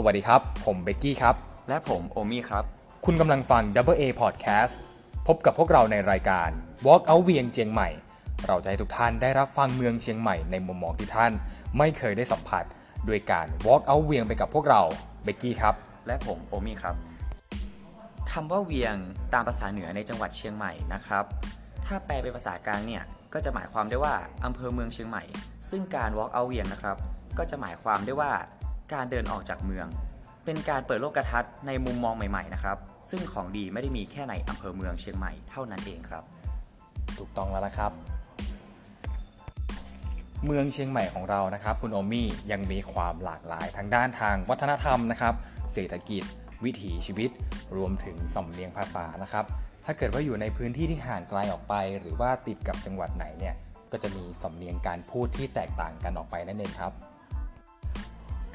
สวัสดีครับ ผมเบกกี้ครับ และผมโอมี่ครับ คุณกำลังฟัง Double A Podcast พบกับพวกเราในรายการ Walk Out เวียงเจียงใหม่ เราจะให้ทุกท่านได้รับฟังเมืองเชียงใหม่ในมุมมองที่ท่าน ไม่เคยได้สัมผัสด้วยการ Walk Out เวียงไปกับพวกเราเบกกี้ครับ และผมโอมี่ครับคำว่าเวียงตามภาษาเหนือในจังหวัดเชียงใหม่นะครับ ถ้าแปลเป็นภาษากลางเนี่ยก็จะหมายความได้ว่าอำเภอเมืองเชียงใหม่ ซึ่งการ walk out เวียงนะครับ ก็จะหมายความได้ว่า การเดินออกจากเมือง เป็นการเปิดโลกทัศน์ในมุมมองใหม่ๆนะครับ ซึ่งของดีไม่ได้มีแค่ในอำเภอเมืองเชียงใหม่เท่านั้นเองครับ ถูกต้องแล้วนะครับ เมืองเชียงใหม่ของเรานะครับ คุณโอมี่ยังมีความหลากหลายทางด้านทางวัฒนธรรมนะครับ เศรษฐกิจ วิถีชีวิต รวมถึงสำเนียงภาษานะครับ ถ้าเกิดว่าอยู่ในพื้นที่ที่ห่างไกลออกไป หรือว่าติดกับจังหวัดไหนเนี่ยก็จะมีสำเนียงการพูดที่แตกต่างกันออกไปนั่นเองครับ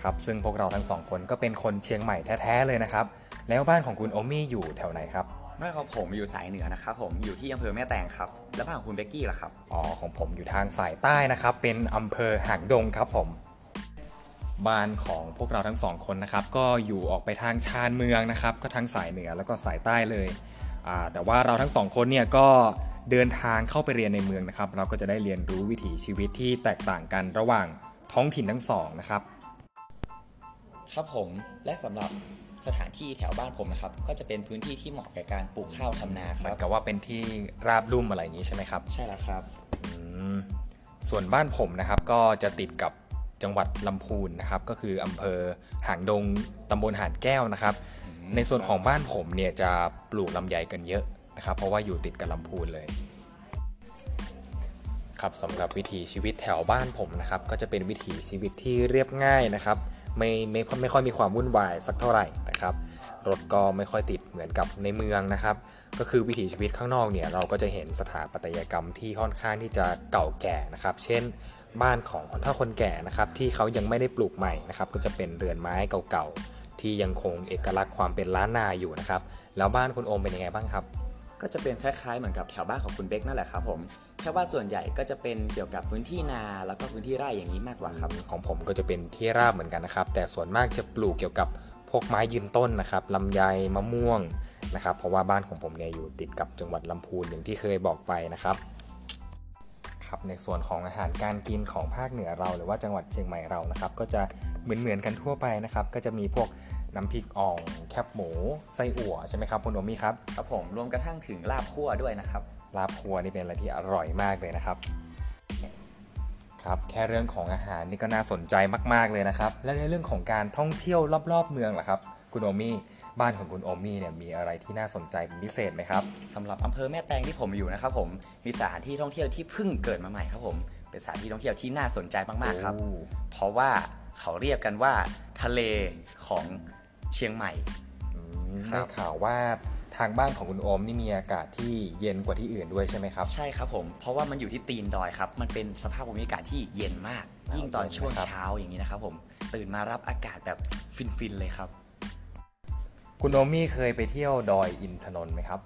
ครับซึ่งพวกเราทั้งสองคนก็เป็นคนเชียงใหม่แท้ๆเลยนะครับ แล้วบ้านของคุณโอมี่อยู่แถวไหนครับบ้านของผมอยู่สายเหนือนะครับผมอยู่ที่อำเภอแม่แตงครับ และบ้านของคุณเบกกี้ล่ะครับอ๋อของผมอยู่ทางสายใต้นะครับ เป็นอำเภอหางดงครับผม บ้านของพวกเราทั้งสองคนนะครับ ก็อยู่ออกไปทางชานเมืองนะครับ ก็ทั้งสายเหนือแล้วก็สายใต้เลยอ่าแต่ว่าเราทั้งสองคนเนี่ยก็เดินทางเข้าไปเรียนในเมืองนะครับ เราก็จะได้เรียนรู้วิถีชีวิตที่แตกต่างกันระหว่างท้องถิ่นทั้งสองนะครับ ครับผมและสำหรับสถานที่แถวบ้านผมนะครับ ก็จะเป็นพื้นที่ที่เหมาะแก่การปลูกข้าวทำนาคเหมืรัอบนกับว่าเป็นที่ราบลุ่มอะไรอย่างนี้ใช่ไหมครับ ใช่แล้วครับอืมส่วนบ้านผมนะครับก็จะติดกับจังหวัดลำพูนนะครับ ก็คืออำเภอหางดงตำบลหาดแก้วนะครับ ในส่วนของบ้านผมเนี่ยจะปลูกลำไยกันเยอะนะครับ เพราะว่าอยู่ติดกับลำพูนเลยครับสำหรับวิถีชีวิตแถวบ้านผมนะครับ ก็จะเป็นวิถีชีวิตที่เรียบง่ายนะครับ ไม่ไม่ไม่ค่อยมีความวุ่นวายสักเท่าไหร่นะครับรถก็ไม่ค่อยติดเหมือนกับในเมืองนะครับ ก็คือวิถีชีวิตข้างนอกเนี่ยเราก็จะเห็นสถาปัตยกรรมที่ค่อนข้างที่จะเก่าแก่นะครับ เช่นบ้านของคนเฒ่าคนแก่นะครับที่เขายังไม่ได้ปลูกใหม่นะครับ ก็จะเป็นเรือนไม้เก่าๆที่ยังคงเอกลักษณ์ความเป็นล้านนาอยู่นะครับ แล้วบ้านคุณโอมเป็นยังไงบ้างครับ ก็จะเป็นคล้ายๆเหมือนกับแถวบ้านของคุณเบคนั่นแหละครับผมแค่ว่าส่วนใหญ่ก็จะเป็นเกี่ยวกับพื้นที่นาแล้วก็พื้นที่ไร่อย่างนี้มากกว่าครับของผมก็จะเป็นที่ราบเหมือนกันนะครับ แต่ส่วนมากจะปลูกเกี่ยวกับพวกไม้ยืนต้นนะครับลำไยมะม่วงนะครับเพราะว่าบ้านของผมเนี่ยอยู่ติดกับจังหวัดลำพูนอย่างที่เคยบอกไปนะครับครับในส่วนของอาหารการกินของภาคเหนือเรา หรือว่าจังหวัดเชียงใหม่เรานะครับ ก็จะเหมือนเหมือนๆกันทั่วไปนะครับ ก็จะมีพวก น้ำพริกอ่องแคบหมูไส้อั่วใช่ไหมครับคุณโอมี่ครับครับผมรวมกระทั่งถึงลาบคั่วด้วยนะครับลาบครัวนี่เป็นอะไรที่อร่อยมากเลยนะครับครับแค่เรื่องของอาหารนี่ก็น่าสนใจมาก ๆเลยนะครับ และในเรื่องของการท่องเที่ยวรอบๆเมืองล่ะครับคุณโอมี่บ้านของคุณโอมี่เนี่ยมีอะไรที่น่าสนใจเป็นพิเศษไหมครับสำหรับอำเภอแม่แตงที่ผมอยู่นะครับผมมีสถานที่ท่องเที่ยวที่เพิ่งเกิดมาใหม่ครับผมเป็นสถานที่ท่องเที่ยวที่น่าสนใจมากๆครับโอ้เพราะว่าเขาเรียกกันว่าทะเลของ เชียงใหม่อืมครับได้ข่าวว่าทางบ้านของคุณโอมนี่มีอากาศที่เย็นกว่าที่อื่นด้วยใช่ไหมครับ ใช่ครับผม เพราะว่ามันอยู่ที่ตีนดอยครับ มันเป็นสภาพภูมิอากาศที่เย็นมาก ยิ่งตอนช่วงครับเช้าอย่างนี้นะครับผม ตื่นมารับอากาศแบบฟินๆเลยครับ คุณโอมี่เคยไปเที่ยวดอยอินทนนท์ไหมครับ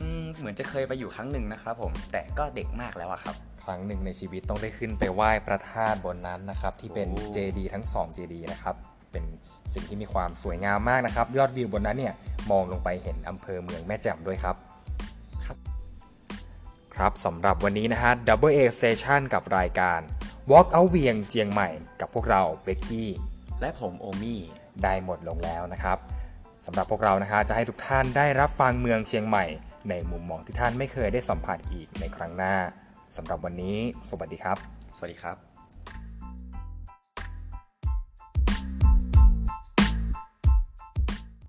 อืมเหมือนจะเคยไปอยู่ครั้งหนึ่งนะครับผม แต่ก็เด็กมากแล้วอะครับครั้งหนึ่งในชีวิตต้องได้ขึ้นไปไหว้พระธาตุบนนั้นนะครับ ที่เป็นโอ้เจดีทั้ง2เจดีนะครับ เป็นสิ่งที่มีความสวยงามมากนะครับ ยอดวิวบนนั้นเนี่ยมองลงไปเห็นอำเภอเมืองแม่แจ่มด้วยครับครับครับสำหรับวันนี้นะฮะ Double A Station กับรายการ Walk Out เวียงเจียงใหม่กับพวกเราเบกกี้และผมโอมี่ได้หมดลงแล้วนะครับสำหรับพวกเรานะฮะจะให้ทุกท่านได้รับฟังเมืองเชียงใหม่ ในมุมมองที่ท่านไม่เคยได้สัมผัสอีกในครั้งหน้าสำหรับวันนี้ สวัสดีครับ สวัสดีครับ